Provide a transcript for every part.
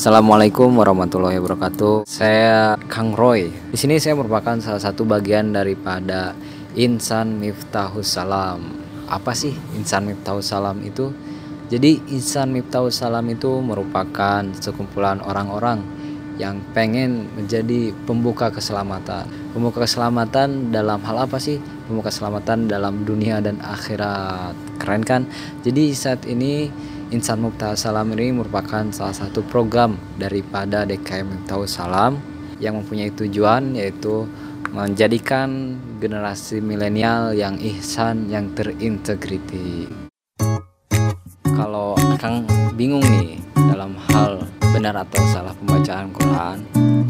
Assalamualaikum warahmatullahi wabarakatuh. Saya Kang Roy. Di sini saya merupakan salah satu bagian daripada Insan Miftahus Salam. Apa sih Insan Miftahus Salam itu? Jadi Insan Miftahus Salam itu merupakan sekumpulan orang-orang yang pengen menjadi pembuka keselamatan. Pembuka keselamatan dalam hal apa sih? Pembuka keselamatan dalam dunia dan akhirat. Keren kan? Jadi saat ini Insan Miftahus Salam ini merupakan salah satu program daripada DKM Miftahus Salam yang mempunyai tujuan yaitu menjadikan generasi milenial yang ihsan yang terintegriti. Kalau Kang bingung nih dalam hal benar atau salah pembacaan Quran,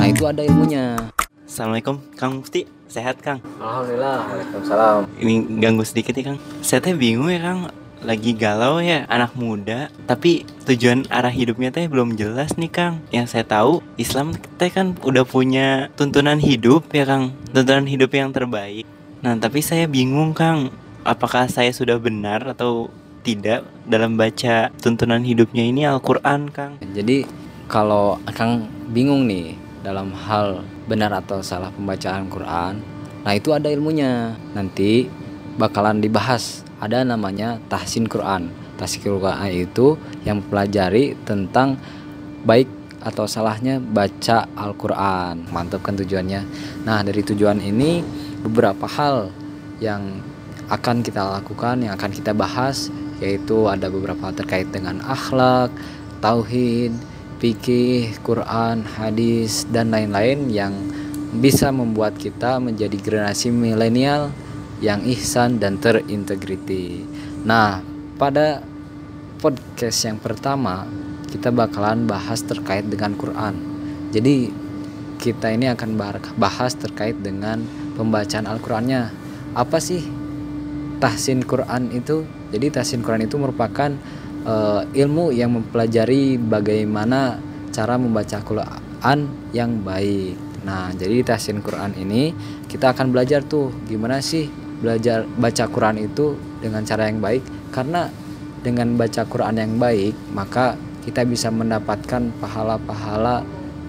nah itu ada ilmunya. Assalamualaikum Kang Mufti Sehat Kang Alhamdulillah, Waalaikumsalam. Ini ganggu sedikit ya Kang Saya teh bingung ya Kang Lagi galau ya anak muda. Tapi tujuan arah hidupnya teh belum jelas nih Kang. Yang saya tahu Islam teh kan udah punya tuntunan hidup ya Kang. Tuntunan hidup yang terbaik. Nah tapi saya bingung Kang. Apakah saya sudah benar atau tidak dalam baca tuntunan hidupnya ini Al-Quran Kang? Jadi kalau Kang bingung nih dalam hal benar atau salah pembacaan Quran, nah itu ada ilmunya. Nanti bakalan dibahas. Ada namanya tahsin Quran. Tahsin Quran itu yang mempelajari tentang baik atau salahnya baca Al-Quran. Mantap kan tujuannya. Nah dari tujuan ini beberapa hal yang akan kita lakukan, yang akan kita bahas, yaitu ada beberapa terkait dengan akhlak, tauhid, fikih, Quran, hadis, dan lain-lain yang bisa membuat kita menjadi generasi milenial yang ihsan dan terintegriti. Nah, pada podcast yang pertama kita bakalan bahas terkait dengan Quran. Jadi kita ini akan bahas terkait dengan pembacaan Al-Qur'annya. Apa sih tahsin Quran itu? Jadi tahsin Quran itu merupakan uh, ilmu yang mempelajari bagaimana cara membaca Quran yang baik. Nah, jadi tahsin Quran ini kita akan belajar tuh gimana sih belajar baca Quran itu dengan cara yang baik. Karena dengan baca Quran yang baik maka kita bisa mendapatkan pahala-pahala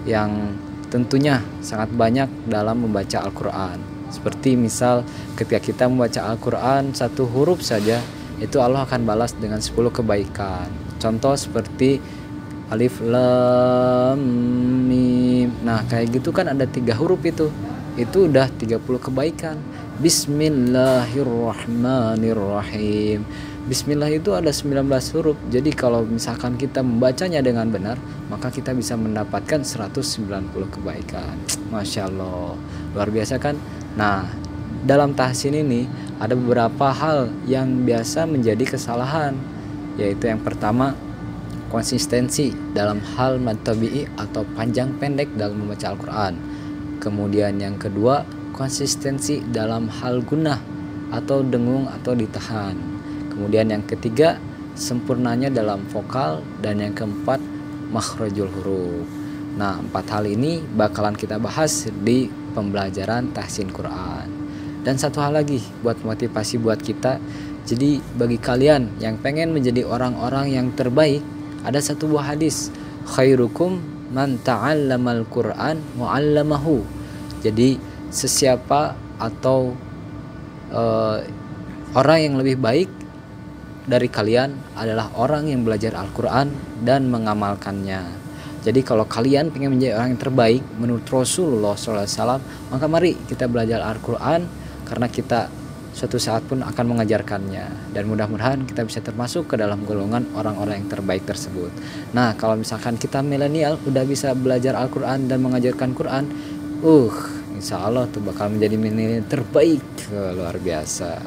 yang tentunya sangat banyak dalam membaca Al-Quran. Seperti misal ketika kita membaca Al-Quran satu huruf saja itu Allah akan balas dengan 10 kebaikan. Contoh seperti alif lam mim. Nah kayak gitu kan ada tiga huruf itu itu udah 30 kebaikan. Bismillahirrahmanirrahim. Bismillah itu ada 19 huruf. Jadi kalau misalkan kita membacanya dengan benar Maka kita bisa mendapatkan 190 kebaikan. Masya Allah. Luar biasa kan? Nah dalam tahsin ini Ada beberapa hal yang biasa menjadi kesalahan Yaitu yang pertama Konsistensi dalam hal matabi'i atau panjang pendek dalam membaca Al-Quran Kemudian yang kedua konsistensi dalam hal gunah atau dengung atau ditahan. Kemudian yang ketiga, sempurnanya dalam vokal dan yang keempat makhrajul huruf. Nah, empat hal ini bakalan kita bahas di pembelajaran tahsin Quran. Dan satu hal lagi buat motivasi buat kita. Jadi bagi kalian yang pengen menjadi orang-orang yang terbaik, ada satu buah hadis, khairukum man ta'allamal Qur'an wa 'allamahu. Jadi sesiapa atau uh, orang yang lebih baik dari kalian adalah orang yang belajar Al-Quran dan mengamalkannya. Jadi kalau kalian pengen menjadi orang yang terbaik menurut Rasulullah SAW, maka mari kita belajar Al-Quran karena kita suatu saat pun akan mengajarkannya. Dan mudah-mudahan kita bisa termasuk ke dalam golongan orang-orang yang terbaik tersebut. Nah kalau misalkan kita milenial udah bisa belajar Al-Quran dan mengajarkan Quran, uh insya Allah tuh bakal menjadi mini terbaik. Luar biasa.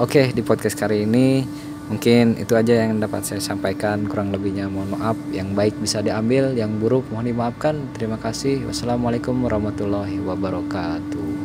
Oke di podcast kali ini mungkin itu aja yang dapat saya sampaikan. Kurang lebihnya mohon maaf. Yang baik bisa diambil yang buruk mohon dimaafkan. Terima kasih. Wassalamualaikum warahmatullahi wabarakatuh